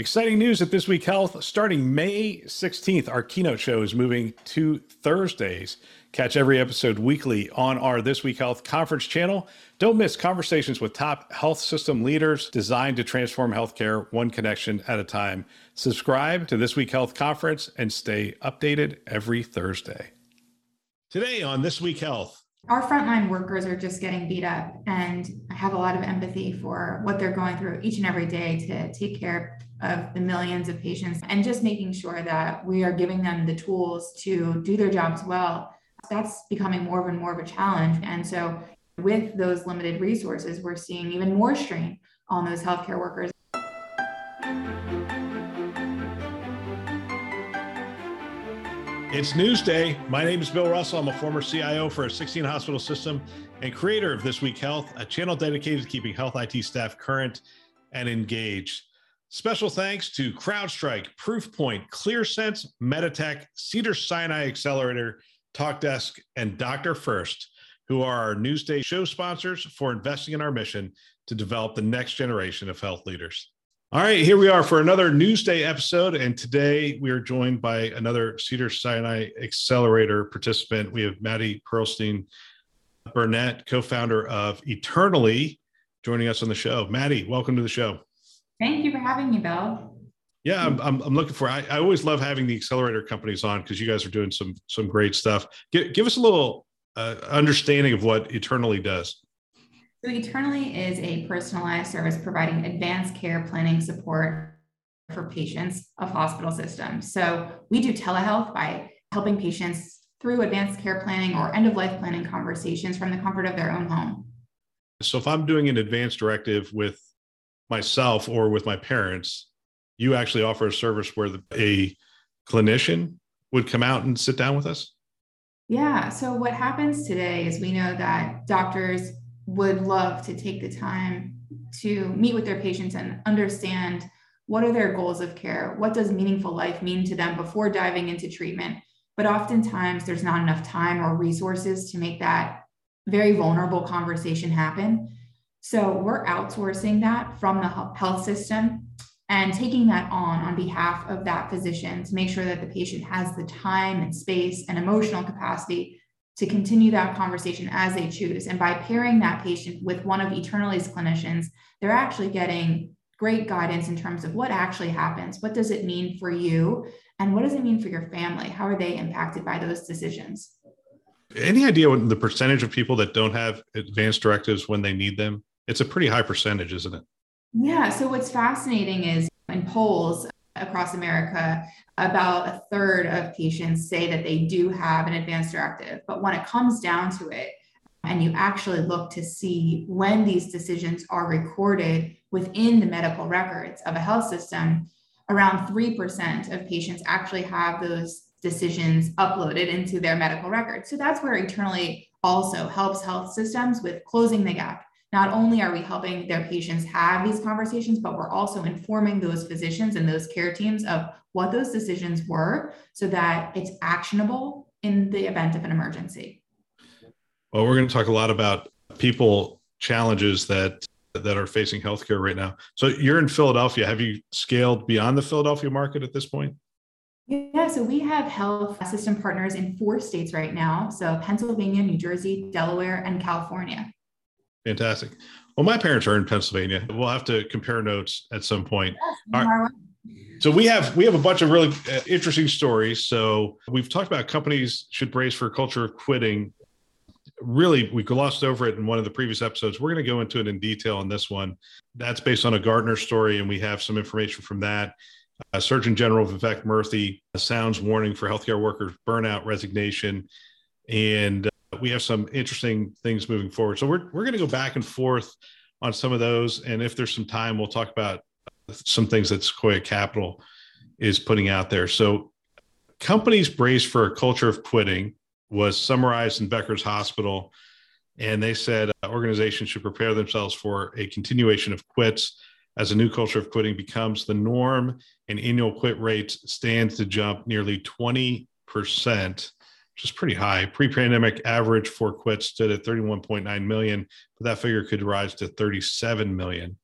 Exciting news at This Week Health. Starting May 16th, our keynote show is moving to Thursdays. Catch every episode weekly on our This Week Health conference channel. Don't miss conversations with top health system leaders designed to transform healthcare one connection at a time. Subscribe to This Week Health conference and stay updated every Thursday. Today on This Week Health, our frontline workers are just getting beat up and i have a lot of empathy for what they're going through each and every day to take care of the millions of patients and just making sure that we are giving them the tools to do their jobs well that's becoming more and more of a challenge and so with those limited resources we're seeing even more strain on those healthcare workers It's Newsday. My name is Bill Russell. I'm a former CIO for a 16 hospital system and creator of This Week Health, a channel dedicated to keeping health IT staff current and engaged. Special thanks to CrowdStrike, Proofpoint, ClearSense, Meditech, Cedars-Sinai Accelerator, TalkDesk, and DrFirst, who are our Newsday show sponsors for investing in our mission to develop the next generation of health leaders. All right, here we are for another Newsday episode. And today we are joined by another Cedars-Sinai Accelerator participant. We have Maddie Pearlstein Burnett, co founder of Eternally, joining us on the show. Maddie, welcome to the show. Thank you for having me, Bill. Yeah, I'm, I'm, I'm looking for. I, I always love having the accelerator companies on because you guys are doing some some great stuff. Give, give us a little uh, understanding of what Eternally does. So, Eternally is a personalized service providing advanced care planning support for patients of hospital systems. So, we do telehealth by helping patients through advanced care planning or end of life planning conversations from the comfort of their own home. So, if I'm doing an advanced directive with myself or with my parents, you actually offer a service where the, a clinician would come out and sit down with us? Yeah. So, what happens today is we know that doctors would love to take the time to meet with their patients and understand what are their goals of care what does meaningful life mean to them before diving into treatment but oftentimes there's not enough time or resources to make that very vulnerable conversation happen so we're outsourcing that from the health system and taking that on on behalf of that physician to make sure that the patient has the time and space and emotional capacity to continue that conversation as they choose. And by pairing that patient with one of Eternally's clinicians, they're actually getting great guidance in terms of what actually happens. What does it mean for you? And what does it mean for your family? How are they impacted by those decisions? Any idea what the percentage of people that don't have advanced directives when they need them? It's a pretty high percentage, isn't it? Yeah. So, what's fascinating is in polls, across America, about a third of patients say that they do have an advanced directive. But when it comes down to it, and you actually look to see when these decisions are recorded within the medical records of a health system, around 3% of patients actually have those decisions uploaded into their medical records. So that's where Eternally also helps health systems with closing the gap not only are we helping their patients have these conversations, but we're also informing those physicians and those care teams of what those decisions were so that it's actionable in the event of an emergency. Well, we're going to talk a lot about people challenges that that are facing healthcare right now. So you're in Philadelphia. Have you scaled beyond the Philadelphia market at this point? Yeah, so we have health system partners in four states right now. So Pennsylvania, New Jersey, Delaware, and California. Fantastic. Well, my parents are in Pennsylvania. We'll have to compare notes at some point. Right. So we have we have a bunch of really uh, interesting stories. So we've talked about companies should brace for a culture of quitting. Really, we glossed over it in one of the previous episodes. We're going to go into it in detail on this one. That's based on a Gartner story, and we have some information from that. Uh, Surgeon General Vivek Murthy a sounds warning for healthcare workers burnout, resignation, and we have some interesting things moving forward. So we're we're going to go back and forth on some of those, and if there's some time, we'll talk about some things that Sequoia Capital is putting out there. So companies brace for a culture of quitting was summarized in Becker's Hospital, and they said uh, organizations should prepare themselves for a continuation of quits as a new culture of quitting becomes the norm and annual quit rates stand to jump nearly 20 percent which is pretty high. Pre-pandemic average for quits stood at 31.9 million, but that figure could rise to 37 million.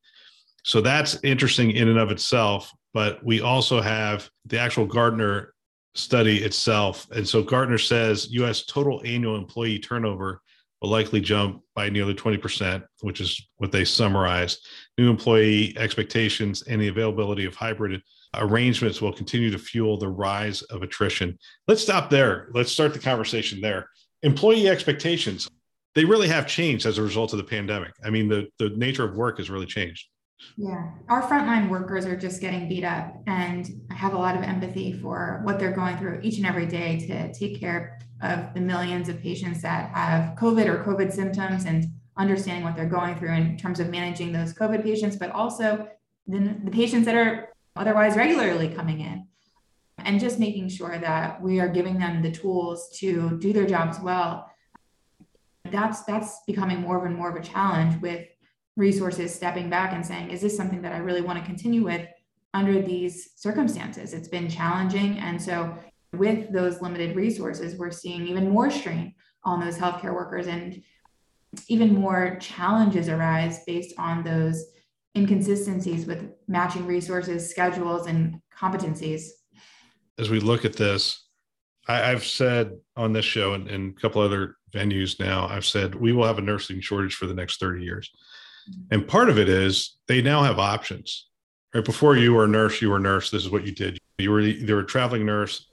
So that's interesting in and of itself. but we also have the actual Gartner study itself. And so Gartner says US total annual employee turnover will likely jump by nearly 20%, which is what they summarize. New employee expectations and the availability of hybrid arrangements will continue to fuel the rise of attrition. Let's stop there. Let's start the conversation there. Employee expectations, they really have changed as a result of the pandemic. I mean, the, the nature of work has really changed. Yeah, our frontline workers are just getting beat up, and I have a lot of empathy for what they're going through each and every day to take care of the millions of patients that have COVID or COVID symptoms and understanding what they're going through in terms of managing those COVID patients, but also the, the patients that are otherwise regularly coming in. And just making sure that we are giving them the tools to do their jobs well. That's that's becoming more and more of a challenge with resources stepping back and saying, is this something that I really want to continue with under these circumstances? It's been challenging. And so with those limited resources, we're seeing even more strain on those healthcare workers and even more challenges arise based on those inconsistencies with matching resources, schedules, and competencies. As we look at this, I, have said on this show and, and a couple other venues now, I've said we will have a nursing shortage for the next 30 years. Mm-hmm. And part of it is they now have options. Right before you were a nurse, you were a nurse. This is what you did. You were either a traveling nurse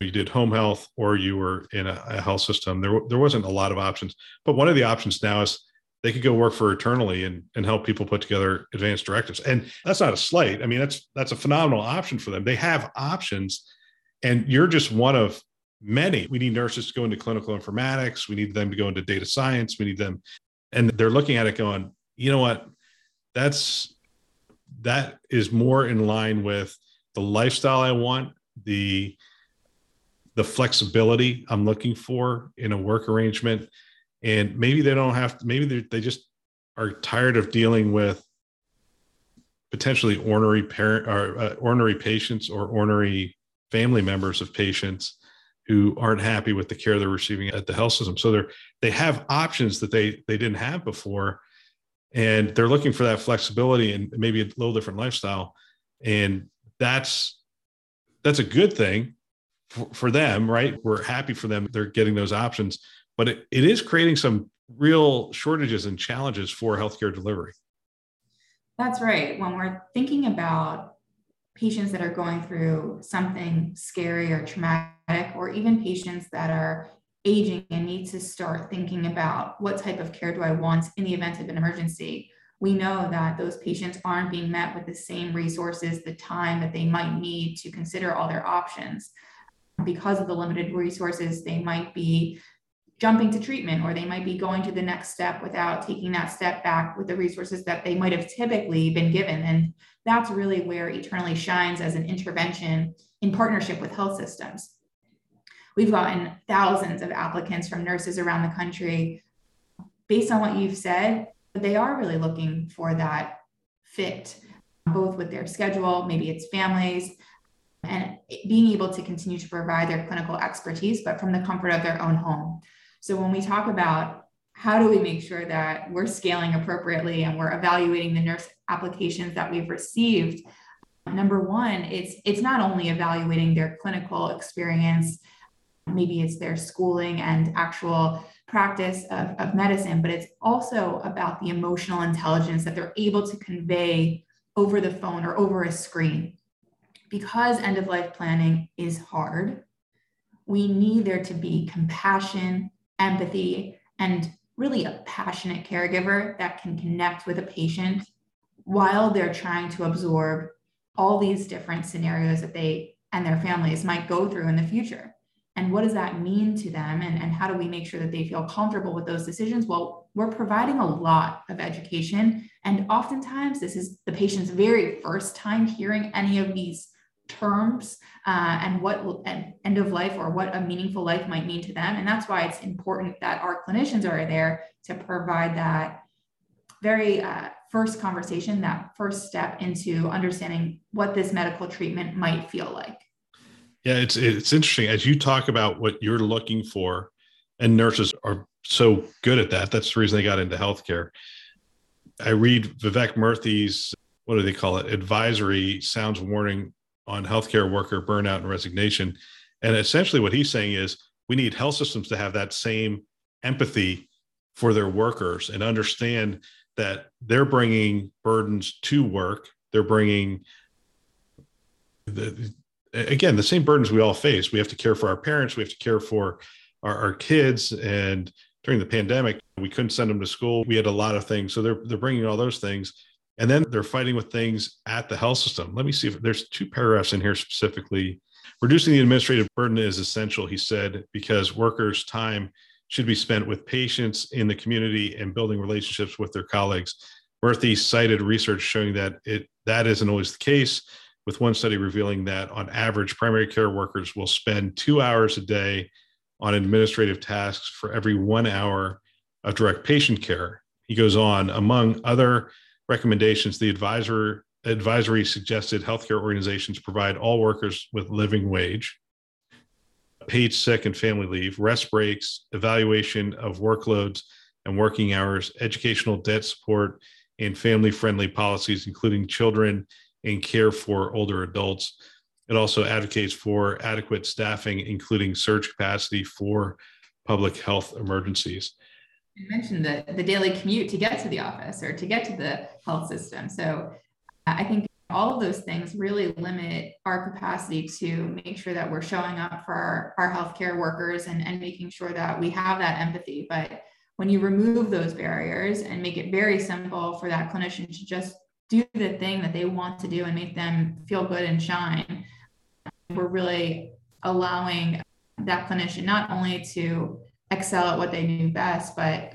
you did home health or you were in a, a, health system there, there wasn't a lot of options but one of the options now is they could go work for eternally and, and help people put together advanced directives. And that's not a slight. I mean that's that's a phenomenal option for them. They have options and you're just one of many. We need nurses to go into clinical informatics. We need them to go into data science. We need them and they're looking at it going you know what? That's that is more in line with the lifestyle i want the the flexibility I'm looking for in a work arrangement. And maybe they don't have to, maybe they just are tired of dealing with potentially ornery parent or uh, ornery patients or ornery family members of patients who aren't happy with the care they're receiving at the health system. So they're they have options that they they didn't have before, and they're looking for that flexibility and maybe a little different lifestyle, and that's that's a good thing for, for them, right? We're happy for them. They're getting those options, but it, it is creating some real shortages and challenges for healthcare delivery. That's right. When we're thinking about patients that are going through something scary or traumatic, or even patients that are aging and need to start thinking about what type of care do I want in the event of an emergency, we know that those patients aren't being met with the same resources, the time that they might need to consider all their options because of the limited resources, they might be jumping to treatment or they might be going to the next step without taking that step back with the resources that they might have typically been given. And that's really where Eternally shines as an intervention in partnership with health systems. We've gotten thousands of applicants from nurses around the country. Based on what you've said, they are really looking for that fit, both with their schedule, maybe it's families, and being able to continue to provide their clinical expertise, but from the comfort of their own home. So when we talk about how do we make sure that we're scaling appropriately and we're evaluating the nurse applications that we've received, um, number one, it's it's not only evaluating their clinical experience, maybe it's their schooling and actual practice of, of medicine, but it's also about the emotional intelligence that they're able to convey over the phone or over a screen. Because end of life planning is hard, we need there to be compassion, empathy, and really a passionate caregiver that can connect with a patient while they're trying to absorb all these different scenarios that they and their families might go through in the future. And what does that mean to them? And, and how do we make sure that they feel comfortable with those decisions? Well, we're providing a lot of education. And oftentimes, this is the patient's very first time hearing any of these terms uh, and what an end of life or what a meaningful life might mean to them. And that's why it's important that our clinicians are there to provide that very uh, first conversation, that first step into understanding what this medical treatment might feel like. Yeah, it's it's interesting as you talk about what you're looking for, and nurses are so good at that. That's the reason they got into healthcare. I read Vivek Murthy's what do they call it? Advisory sounds warning on healthcare worker burnout and resignation. And essentially, what he's saying is we need health systems to have that same empathy for their workers and understand that they're bringing burdens to work. They're bringing the, again the same burdens we all face. We have to care for our parents. We have to care for our, our kids. And during the pandemic, we couldn't send them to school. We had a lot of things. So they're they're bringing all those things. And then they're fighting with things at the health system. Let me see if there's two paragraphs in here specifically. Reducing the administrative burden is essential, he said, because workers' time should be spent with patients in the community and building relationships with their colleagues. Murthy cited research showing that it that isn't always the case, with one study revealing that on average, primary care workers will spend two hours a day on administrative tasks for every one hour of direct patient care. He goes on, among other recommendations, the advisor advisory suggested healthcare organizations provide all workers with living wage paid sick and family leave, rest breaks, evaluation of workloads and working hours, educational debt support, and family friendly policies, including children and care for older adults. It also advocates for adequate staffing, including surge capacity for public health emergencies. You mentioned the, the daily commute to get to the office or to get to the health system. So I think all of those things really limit our capacity to make sure that we're showing up for our, our healthcare workers and, and making sure that we have that empathy. But when you remove those barriers and make it very simple for that clinician to just do the thing that they want to do and make them feel good and shine, we're really allowing that clinician not only to excel at what they knew best, but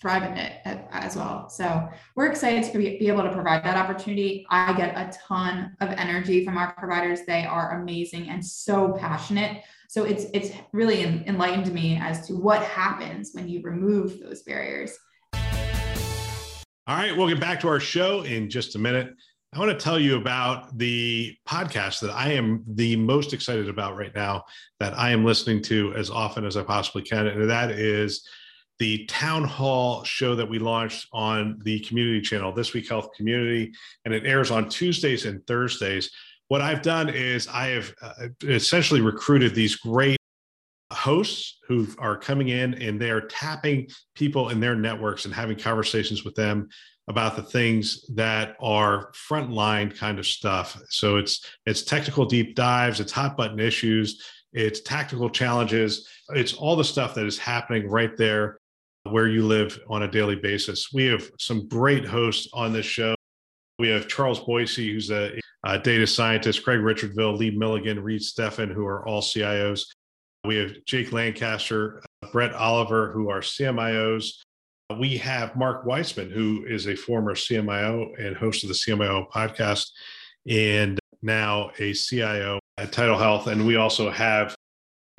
thrive in it as well. So we're excited to be able to provide that opportunity. I get a ton of energy from our providers. They are amazing and so passionate. So it's it's really enlightened me as to what happens when you remove those barriers. All right, we'll get back to our show in just a minute. I want to tell you about the podcast that I am the most excited about right now that I am listening to as often as I possibly can. And that is the town hall show that we launched on the community channel, This Week Health Community, and it airs on Tuesdays and Thursdays. What I've done is I have uh, essentially recruited these great hosts who are coming in and they are tapping people in their networks and having conversations with them about the things that are frontline kind of stuff. So it's it's technical deep dives, it's hot button issues, it's tactical challenges, it's all the stuff that is happening right there where you live on a daily basis. We have some great hosts on this show. We have Charles Boicey, who's a, a data scientist, Craig Richardville, Lee Milligan, Reid Stephan, who are all CIOs. We have Jake Lancaster, Brett Oliver, who are CMIOs. We have Mark Weisman, who is a former CMIO and host of the CMIO podcast, and now a CIO at TidalHealth. And we also have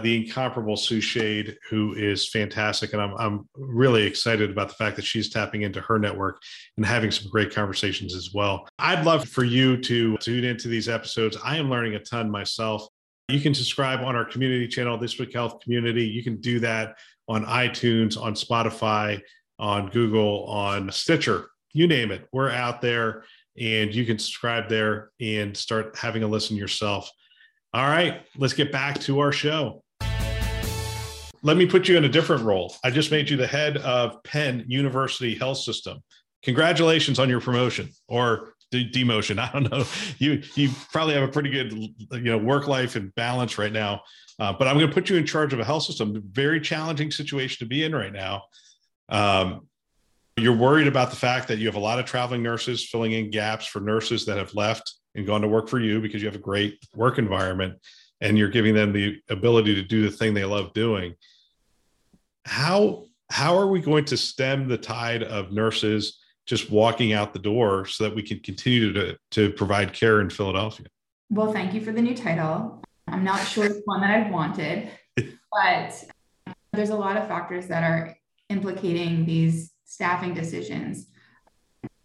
the incomparable Sue Schade, who is fantastic. And I'm, I'm really excited about the fact that she's tapping into her network and having some great conversations as well. I'd love for you to tune into these episodes. I am learning a ton myself. You can subscribe on our community channel, This Week Health Community. You can do that on iTunes, on Spotify, on Google, on Stitcher, you name it. We're out there and you can subscribe there and start having a listen yourself. All right, let's get back to our show let me put you in a different role. I just made you the head of Penn University Health System. Congratulations on your promotion or de- demotion. I don't know. You you probably have a pretty good you know work life and balance right now. Uh, but I'm going to put you in charge of a health system. Very challenging situation to be in right now. Um, you're worried about the fact that you have a lot of traveling nurses filling in gaps for nurses that have left and gone to work for you because you have a great work environment and you're giving them the ability to do the thing they love doing how how are we going to stem the tide of nurses just walking out the door so that we can continue to to provide care in Philadelphia? Well, thank you for the new title. I'm not sure it's one that I've wanted, but there's a lot of factors that are implicating these staffing decisions.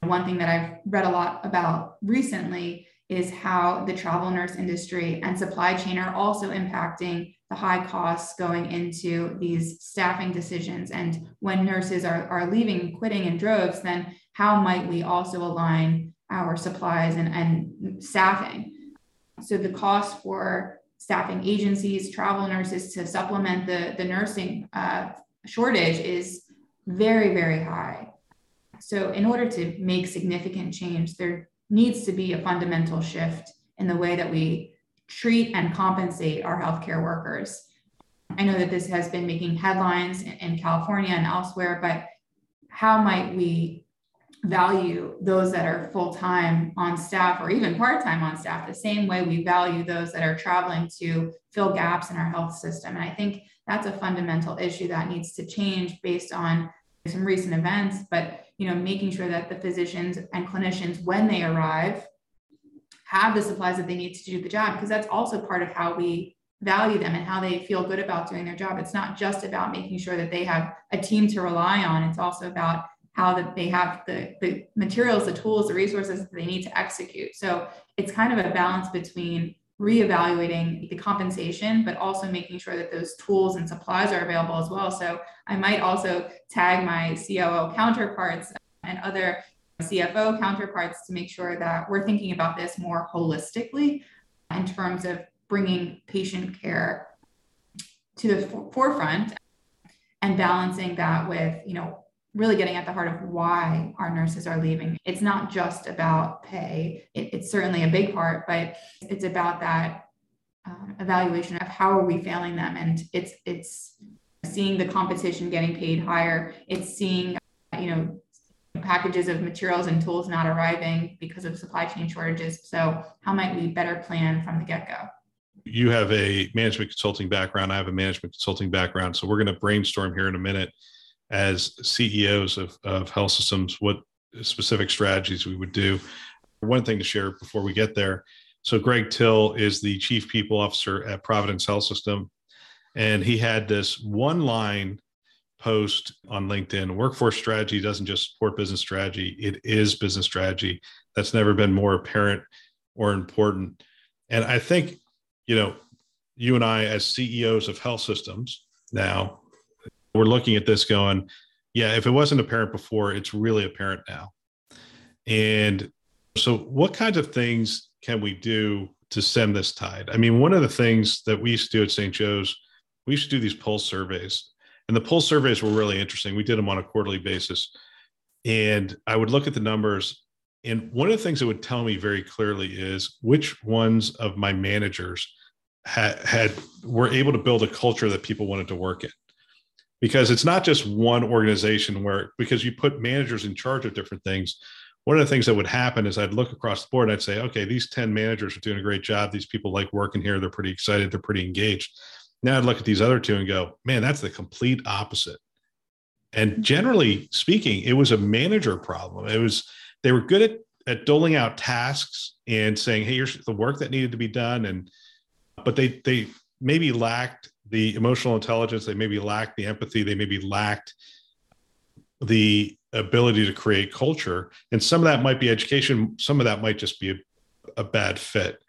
One thing that I've read a lot about recently is how the travel nurse industry and supply chain are also impacting the high costs going into these staffing decisions. And when nurses are, are leaving, quitting in droves, then how might we also align our supplies and, and staffing. So the cost for staffing agencies, travel nurses to supplement the, the nursing uh, shortage is very, very high. So, in order to make significant change, there needs to be a fundamental shift in the way that we treat and compensate our healthcare workers. I know that this has been making headlines in California and elsewhere, but how might we value those that are full time on staff or even part time on staff the same way we value those that are traveling to fill gaps in our health system? And I think that's a fundamental issue that needs to change based on some recent events, but you know, making sure that the physicians and clinicians, when they arrive, have the supplies that they need to do the job, because that's also part of how we value them and how they feel good about doing their job. It's not just about making sure that they have a team to rely on. It's also about how that they have the, the materials, the tools, the resources that they need to execute. So it's kind of a balance between reevaluating the compensation, but also making sure that those tools and supplies are available as well. So I might also tag my COO counterparts and other CFO counterparts to make sure that we're thinking about this more holistically in terms of bringing patient care to the forefront and balancing that with, you know, really getting at the heart of why our nurses are leaving. It's not just about pay, it, it's certainly a big part, but it's about that um, evaluation of how are we failing them. And it's, it's seeing the competition getting paid higher. It's seeing, you know, packages of materials and tools not arriving because of supply chain shortages. So how might we better plan from the get-go? You have a management consulting background. I have a management consulting background. So we're going to brainstorm here in a minute as CEOs of, of health systems what specific strategies we would do. One thing to share before we get there. So, Greg Till is the chief people officer at Providence Health System. And he had this one line post on LinkedIn workforce strategy doesn't just support business strategy, it is business strategy. That's never been more apparent or important. And I think, you know, you and I, as CEOs of health systems now, we're looking at this going, yeah, if it wasn't apparent before, it's really apparent now. And so, what kinds of things can we do to stem this tide? I mean, one of the things that we used to do at St. Joe's, we used to do these pulse surveys, and the pulse surveys were really interesting. We did them on a quarterly basis. And I would look at the numbers. And one of the things that would tell me very clearly is which ones of my managers had, had were able to build a culture that people wanted to work in because it's not just one organization where because you put managers in charge of different things one of the things that would happen is i'd look across the board and i'd say okay these 10 managers are doing a great job. These people like working here. They're pretty excited. They're pretty engaged. Now i'd look at these other two and go man that's the complete opposite. And mm-hmm. generally speaking it was a manager problem. It was they were good at, at doling out tasks and saying hey here's the work that needed to be done and but they they maybe lacked the emotional intelligence, they maybe lacked the empathy, they maybe lacked the ability to create culture. And some of that might be education, some of that might just be a, a bad fit.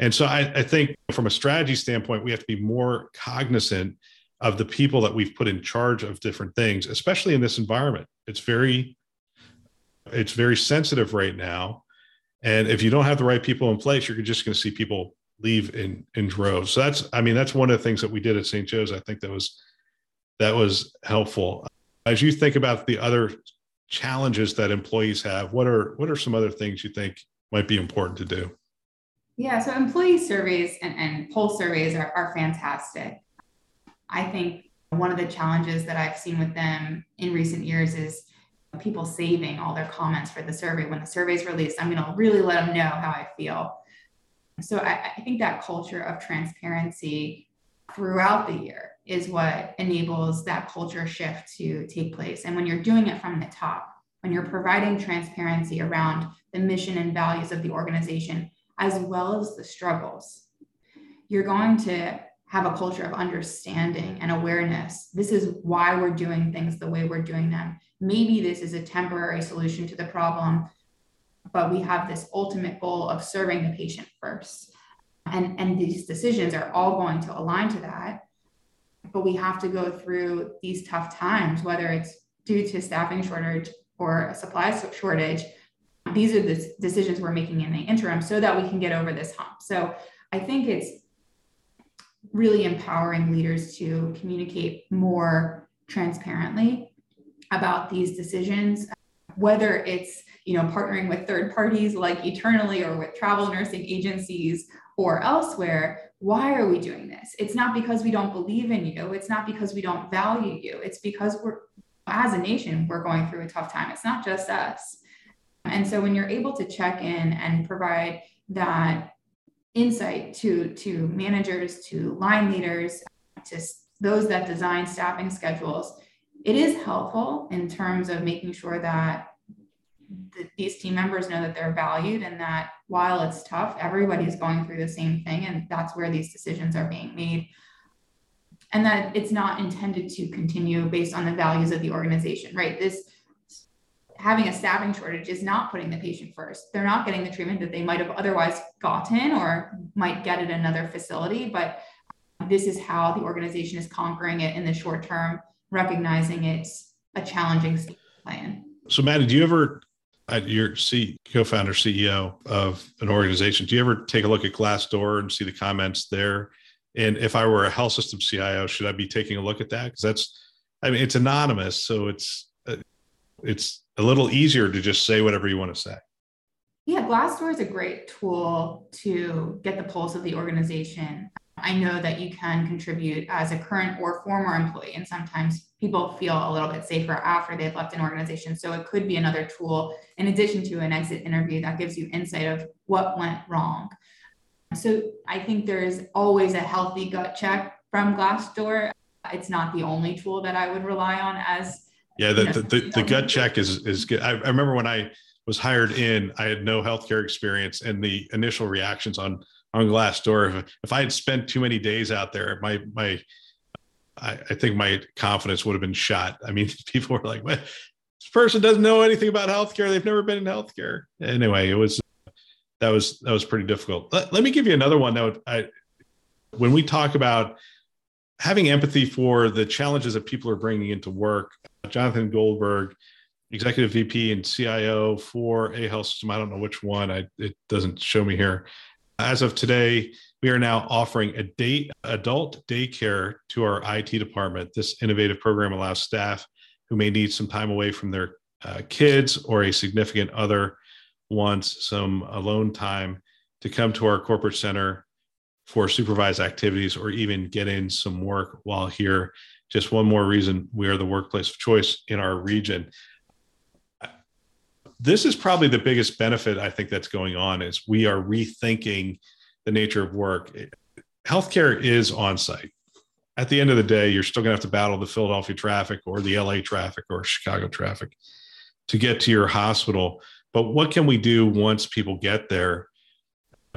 And so I, I, think from a strategy standpoint, we have to be more cognizant of the people that we've put in charge of different things, especially in this environment. It's very, it's very sensitive right now. And if you don't have the right people in place, you're just going to see people leave in in droves. So that's I mean that's one of the things that we did at St. Joe's. I think that was that was helpful. As you think about the other challenges that employees have, what are what are some other things you think might be important to do? Yeah, so employee surveys and, and poll surveys are, are fantastic. I think one of the challenges that I've seen with them in recent years is people saving all their comments for the survey. When the survey is released, I'm going to really let them know how I feel. So I, I think that culture of transparency throughout the year is what enables that culture shift to take place. And when you're doing it from the top, when you're providing transparency around the mission and values of the organization, as well as the struggles, you're going to have a culture of understanding and awareness. This is why we're doing things the way we're doing them. Maybe this is a temporary solution to the problem, but we have this ultimate goal of serving the patient first. And, and these decisions are all going to align to that. But we have to go through these tough times, whether it's due to staffing shortage or a supply shortage. these are the decisions we're making in the interim so that we can get over this hump. So I think it's really empowering leaders to communicate more transparently about these decisions, whether it's you know partnering with third parties like Eternally or with travel nursing agencies or elsewhere. Why are we doing this? It's not because we don't believe in you. It's not because we don't value you. It's because we're as a nation we're going through a tough time. It's not just us. And so when you're able to check in and provide that insight to, to managers, to line leaders, to those that design staffing schedules, it is helpful in terms of making sure that the, these team members know that they're valued and that while it's tough, everybody's going through the same thing. And that's where these decisions are being made. And that it's not intended to continue based on the values of the organization, right? This having a staffing shortage is not putting the patient first. They're not getting the treatment that they might have otherwise gotten or might get at another facility. But this is how the organization is conquering it in the short term, recognizing it's a challenging plan. So, Maddie, do you ever, your C, co-founder, CEO of an organization, do you ever take a look at Glassdoor and see the comments there? And if I were a health system CIO, should I be taking a look at that? Because that's, I mean, it's anonymous, so it's uh, it's a little easier to just say whatever you want to say. Yeah, Glassdoor is a great tool to get the pulse of the organization. I know that you can contribute as a current or former employee, and sometimes people feel a little bit safer after they've left an organization. So it could be another tool in addition to an exit interview that gives you insight of what went wrong. So I think there's always a healthy gut check from Glassdoor. It's not the only tool that I would rely on as yeah, the, the, the, the, gut check is is good. I, I, remember when I was hired in, I had no healthcare experience, and the initial reactions on on Glassdoor, if, if I had spent too many days out there, my my I, I think my confidence would have been shot. I mean, people were like, "What? This person doesn't know anything about healthcare. They've never been in healthcare." Anyway, it was that was that was pretty difficult. Let, let me give you another one. That I when we talk about having empathy for the challenges that people are bringing into work Jonathan Goldberg, executive VP and CIO for a health system. I don't know which one. I, it doesn't show me here. As of today, we are now offering a date adult daycare to our IT department. This innovative program allows staff who may need some time away from their uh, kids or a significant other wants some alone time to come to our corporate center for supervised activities or even get in some work while here just one more reason we are the workplace of choice in our region this is probably the biggest benefit i think that's going on is we are rethinking the nature of work healthcare is on site at the end of the day you're still going to have to battle the philadelphia traffic or the la traffic or chicago traffic to get to your hospital but what can we do once people get there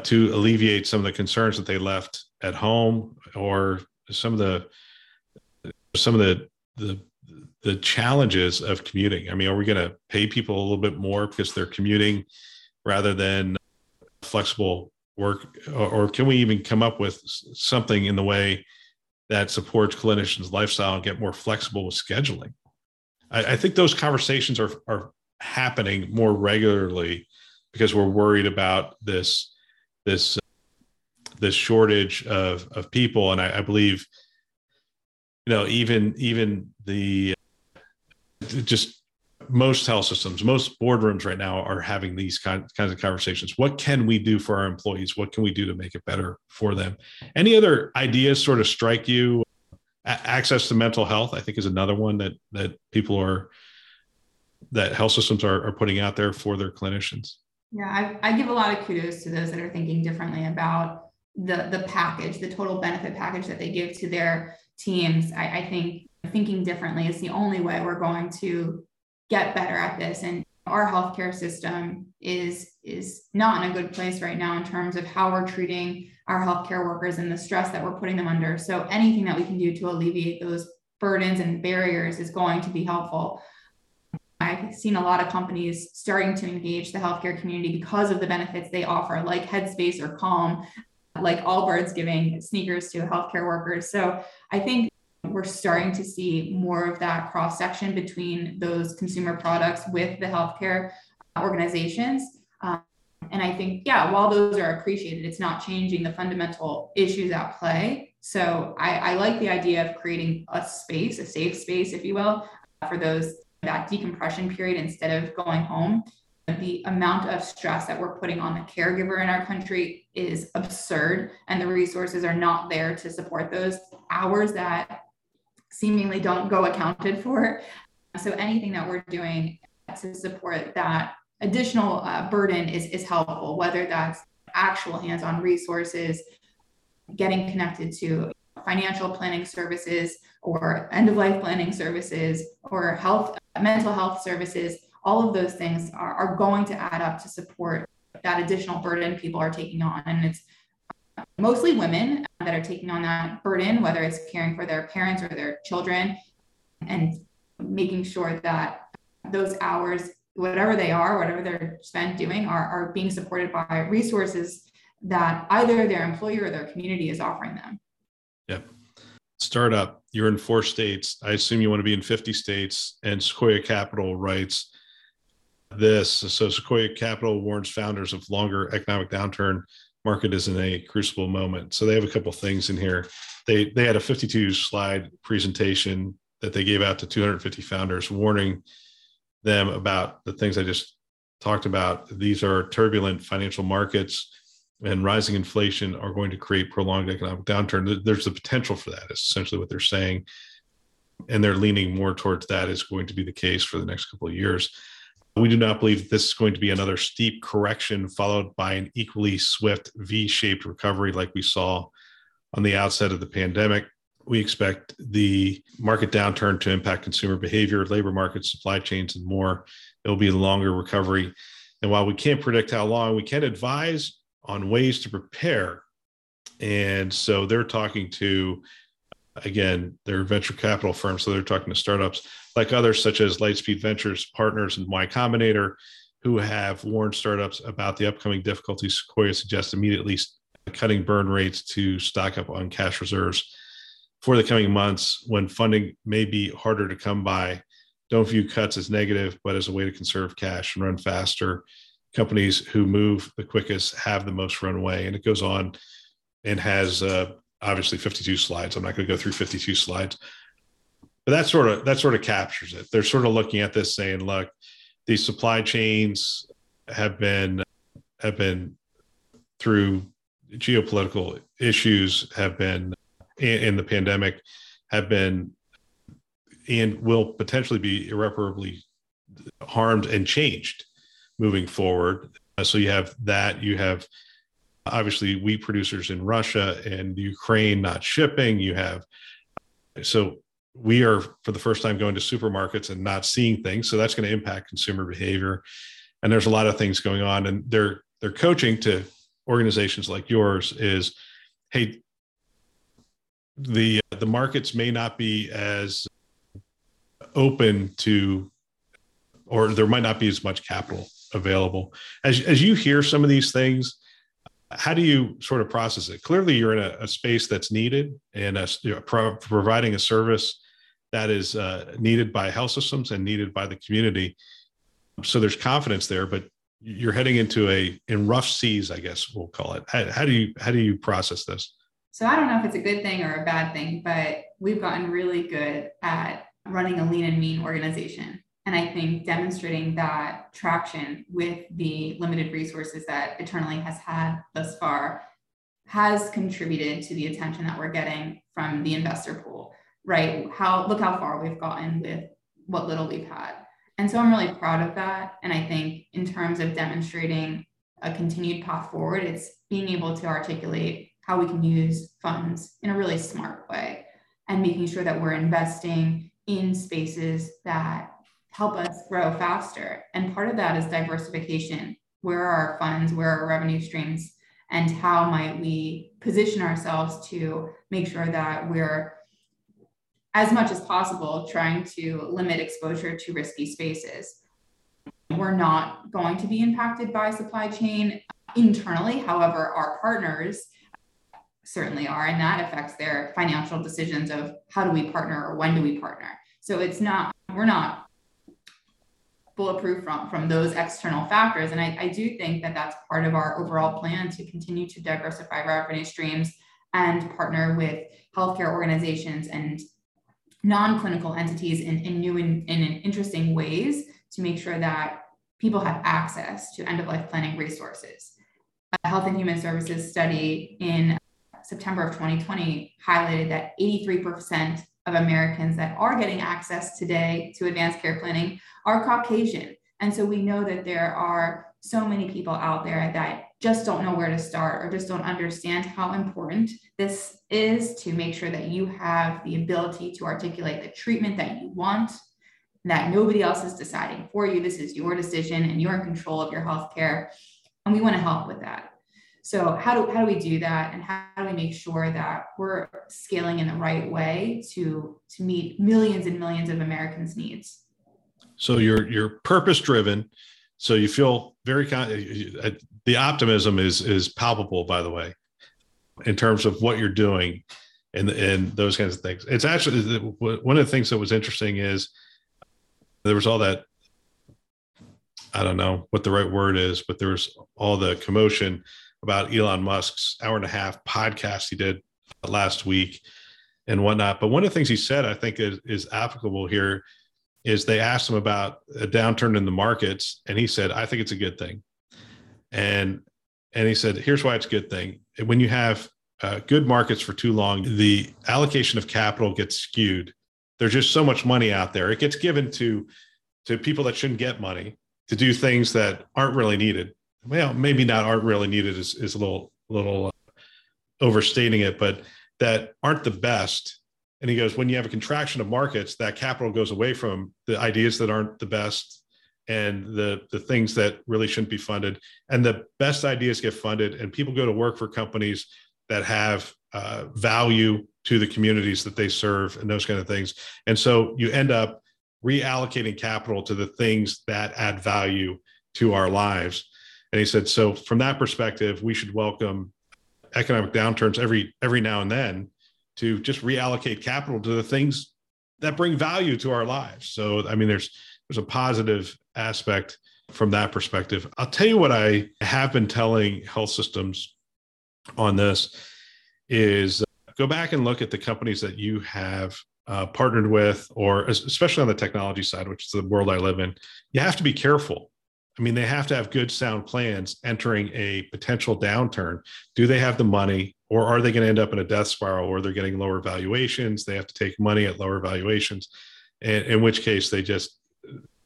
to alleviate some of the concerns that they left at home or some of the some of the the the challenges of commuting. I mean, are we going to pay people a little bit more because they're commuting rather than flexible work, or, can we even come up with something in the way that supports clinicians' lifestyle and get more flexible with scheduling? I, I think those conversations are are happening more regularly because we're worried about this this uh, this shortage of of people, and I, I believe you know even even the uh, just most health systems most boardrooms right now are having these kind, kinds of conversations. What can we do for our employees? What can we do to make it better for them? Any other ideas sort of strike you? Access to mental health i think is another one that that people are that health systems are, are putting out there for their clinicians. Yeah I, I give a lot of kudos to those that are thinking differently about the the package the total benefit package that they give to their teams, I, I think thinking differently is the only way we're going to get better at this. And our healthcare system is is not in a good place right now in terms of how we're treating our healthcare workers and the stress that we're putting them under. So anything that we can do to alleviate those burdens and barriers is going to be helpful. I've seen a lot of companies starting to engage the healthcare community because of the benefits they offer, like Headspace or Calm, like Allbirds giving sneakers to healthcare workers. So I think we're starting to see more of that cross section between those consumer products with the healthcare organizations. Um, and I think, yeah, while those are appreciated, it's not changing the fundamental issues at play. So I, I like the idea of creating a space, a safe space, if you will, for those that decompression period instead of going home. The amount of stress that we're putting on the caregiver in our country is absurd, and the resources are not there to support those hours that seemingly don't go accounted for. So anything that we're doing to support that additional uh, burden is, is helpful, whether that's actual hands-on resources, getting connected to financial planning services or end-of-life planning services or health, mental health services, all of those things are, are going to add up to support that additional burden people are taking on. And it's mostly women uh, that are taking on that burden, whether it's caring for their parents or their children and making sure that those hours, whatever they are, whatever they're spent doing, are, are being supported by resources that either their employer or their community is offering them. Yep. Startup, you're in four states. I assume you want to be in 50 states, and Sequoia Capital writes this. So, Sequoia Capital warns founders of longer economic downturn market is in a crucible moment. So they have a couple things in here. They they had a 52 slide presentation that they gave out to 250 founders, warning them about the things I just talked about. These are turbulent financial markets, and rising inflation are going to create prolonged economic downturn. There's the potential for that. Is essentially what they're saying, and they're leaning more towards that is going to be the case for the next couple of years. We do not believe this is going to be another steep correction followed by an equally swift V shaped recovery like we saw on the outset of the pandemic. We expect the market downturn to impact consumer behavior, labor markets, supply chains, and more. It'll be a longer recovery. And while we can't predict how long, we can advise on ways to prepare. And so they're talking to, again, they're venture capital firms. So they're talking to startups like others such as Lightspeed Ventures Partners and Y Combinator, who have warned startups about the upcoming difficulties. Sequoia suggests immediately cutting burn rates to stock up on cash reserves for the coming months when funding may be harder to come by. Don't view cuts as negative, but as a way to conserve cash and run faster. Companies who move the quickest have the most runway. And it goes on and has uh, obviously 52 slides. I'm not going to go through 52 slides, but that sort of that sort of captures it. They're sort of looking at this saying, look, these supply chains have been have been through geopolitical issues have been in, in the pandemic have been and will potentially be irreparably harmed and changed moving forward. So you have that. You have obviously wheat producers in Russia and Ukraine not shipping. You have so we are for the first time going to supermarkets and not seeing things so that's going to impact consumer behavior and there's a lot of things going on and they're they're coaching to organizations like yours is hey the the markets may not be as open to or there might not be as much capital available as as you hear some of these things how do you sort of process it? Clearly, you're in a, a space that's needed and a, you know, pro- providing a service that is uh, needed by health systems and needed by the community. So there's confidence there, but you're heading into a in rough seas, I guess we'll call it. How, how do you how do you process this? So I don't know if it's a good thing or a bad thing, but we've gotten really good at running a lean and mean organization. And I think demonstrating that traction with the limited resources that Eternally has had thus far has contributed to the attention that we're getting from the investor pool, right? How look how far we've gotten with what little we've had. And so I'm really proud of that. And I think in terms of demonstrating a continued path forward, it's being able to articulate how we can use funds in a really smart way and making sure that we're investing in spaces that help us grow faster. And part of that is diversification. Where are our funds? Where are our revenue streams? And how might we position ourselves to make sure that we're, as much as possible, trying to limit exposure to risky spaces? We're not going to be impacted by supply chain internally. However, our partners certainly are, and that affects their financial decisions of how do we partner or when do we partner. So it's not, we're not bulletproof from, from those external factors. And I, I do think that that's part of our overall plan to continue to diversify revenue streams and partner with healthcare organizations and non-clinical entities in, in new and in, in interesting ways to make sure that people have access to end-of-life planning resources. A Health and Human Services study in September of 2020 highlighted that 83% of Americans that are getting access today to advanced care planning are Caucasian. And so we know that there are so many people out there that just don't know where to start or just don't understand how important this is to make sure that you have the ability to articulate the treatment that you want, that nobody else is deciding for you. This is your decision and you're in control of your health care. And we want to help with that. So how do, how do we do that? And how do we make sure that we're scaling in the right way to, to meet millions and millions of Americans' needs? So you're, you're purpose driven. So you feel very, kind uh, uh, the optimism is, is palpable, by the way, in terms of what you're doing and, and those kinds of things. It's actually, one of the things that was interesting is there was all that I don't know what the right word is, but there was all the commotion about Elon Musk's hour and a half podcast he did last week and whatnot. But one of the things he said, I think, is, is applicable here is they asked him about a downturn in the markets, and he said, "I think it's a good thing." And and he said, "Here's why it's a good thing. When you have uh, good markets for too long, the allocation of capital gets skewed. There's just so much money out there. It gets given to to people that shouldn't get money to do things that aren't really needed well, maybe not aren't really needed is, is a little little uh, overstating it, but that aren't the best. And he goes, when you have a contraction of markets, that capital goes away from the ideas that aren't the best and the the things that really shouldn't be funded. And the best ideas get funded, and people go to work for companies that have uh, value to the communities that they serve and those kind of things. And so you end up reallocating capital to the things that add value to our lives and he said, so from that perspective, we should welcome economic downturns every every now and then to just reallocate capital to the things that bring value to our lives. So I mean, there's there's a positive aspect from that perspective. I'll tell you what I have been telling health systems on this is uh, go back and look at the companies that you have uh, partnered with, or especially on the technology side, which is the world I live in. You have to be careful I mean, they have to have good sound plans entering a potential downturn. Do they have the money, or are they going to end up in a death spiral where they're getting lower valuations? They have to take money at lower valuations, and in which case they just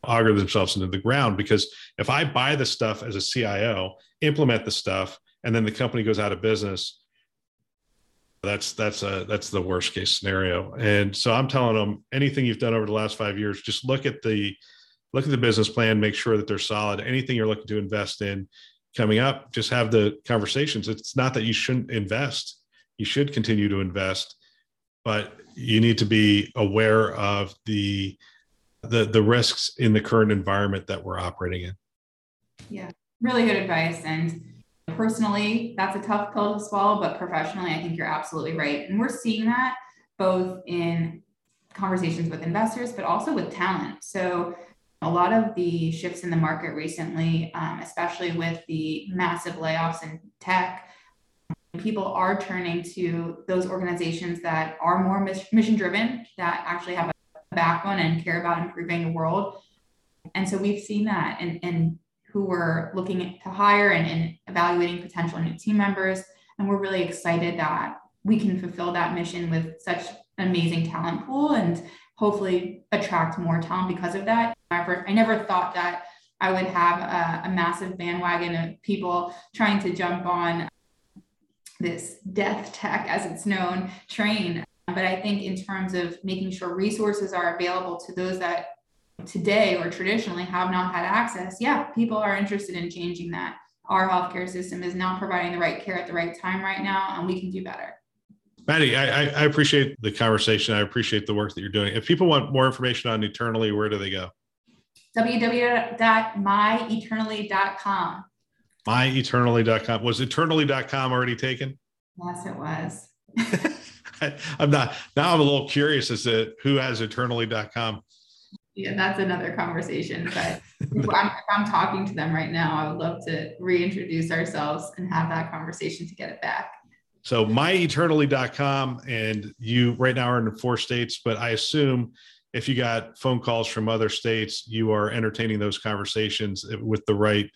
auger themselves into the ground. Because if I buy the stuff as a CIO, implement the stuff, and then the company goes out of business, that's that's a that's the worst case scenario. And so I'm telling them anything you've done over the last five years, just look at the look at the business plan, make sure that they're solid. Anything you're looking to invest in coming up, just have the conversations. It's not that you shouldn't invest, you should continue to invest, but you need to be aware of the the the risks in the current environment that we're operating in. Yeah, really good advice. And personally, that's a tough pill to swallow, but professionally, I think you're absolutely right. And we're seeing that both in conversations with investors, but also with talent. So a lot of the shifts in the market recently, um, especially with the massive layoffs in tech, people are turning to those organizations that are more mission driven, that actually have a backbone and care about improving the world. And so we've seen that in, in who we're looking to hire and, and evaluating potential new team members. And we're really excited that we can fulfill that mission with such an amazing talent pool and hopefully attract more talent because of that. I never thought that I would have a, a massive bandwagon of people trying to jump on this death tech, as it's known, train. But I think in terms of making sure resources are available to those that today or traditionally have not had access, yeah, people are interested in changing that. Our healthcare system is not providing the right care at the right time right now, and we can do better. Maddie, I, I appreciate the conversation. I appreciate the work that you're doing. If people want more information on Eternally, where do they go? www.myeternally.com. Myeternally.com. Was eternally.com already taken? Yes, it was. I, am not now I'm a little curious as to who has eternally.com. yeah, that's another conversation. But if, I'm, if I'm talking to them right now, I would love to reintroduce ourselves and have that conversation to get it back. So myeternally.com and you right now are in four states, but I assume if you got phone calls from other states, you are entertaining those conversations with the right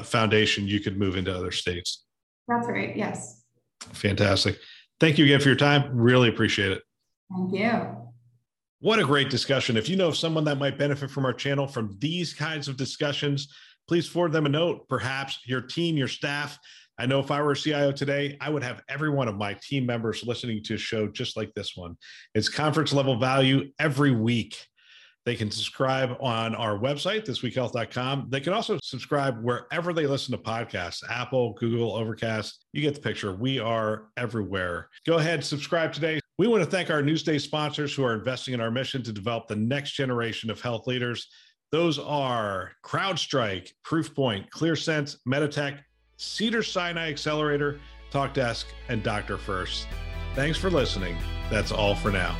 foundation, you could move into other states. That's right. Yes. Fantastic. Thank you again for your time. Really appreciate it. Thank you. What a great discussion. If you know of someone that might benefit from our channel from these kinds of discussions, please forward them a note, perhaps your team, your staff. I know if I were a CIO today, I would have every one of my team members listening to a show just like this one. It's conference level value every week. They can subscribe on our website, thisweekhealth.com. They can also subscribe wherever they listen to podcasts Apple, Google, Overcast. You get the picture. We are everywhere. Go ahead, subscribe today. We want to thank our Newsday sponsors who are investing in our mission to develop the next generation of health leaders. Those are CrowdStrike, Proofpoint, ClearSense, Meditech, Cedars-Sinai Accelerator, TalkDesk, and DrFirst. Thanks for listening. That's all for now.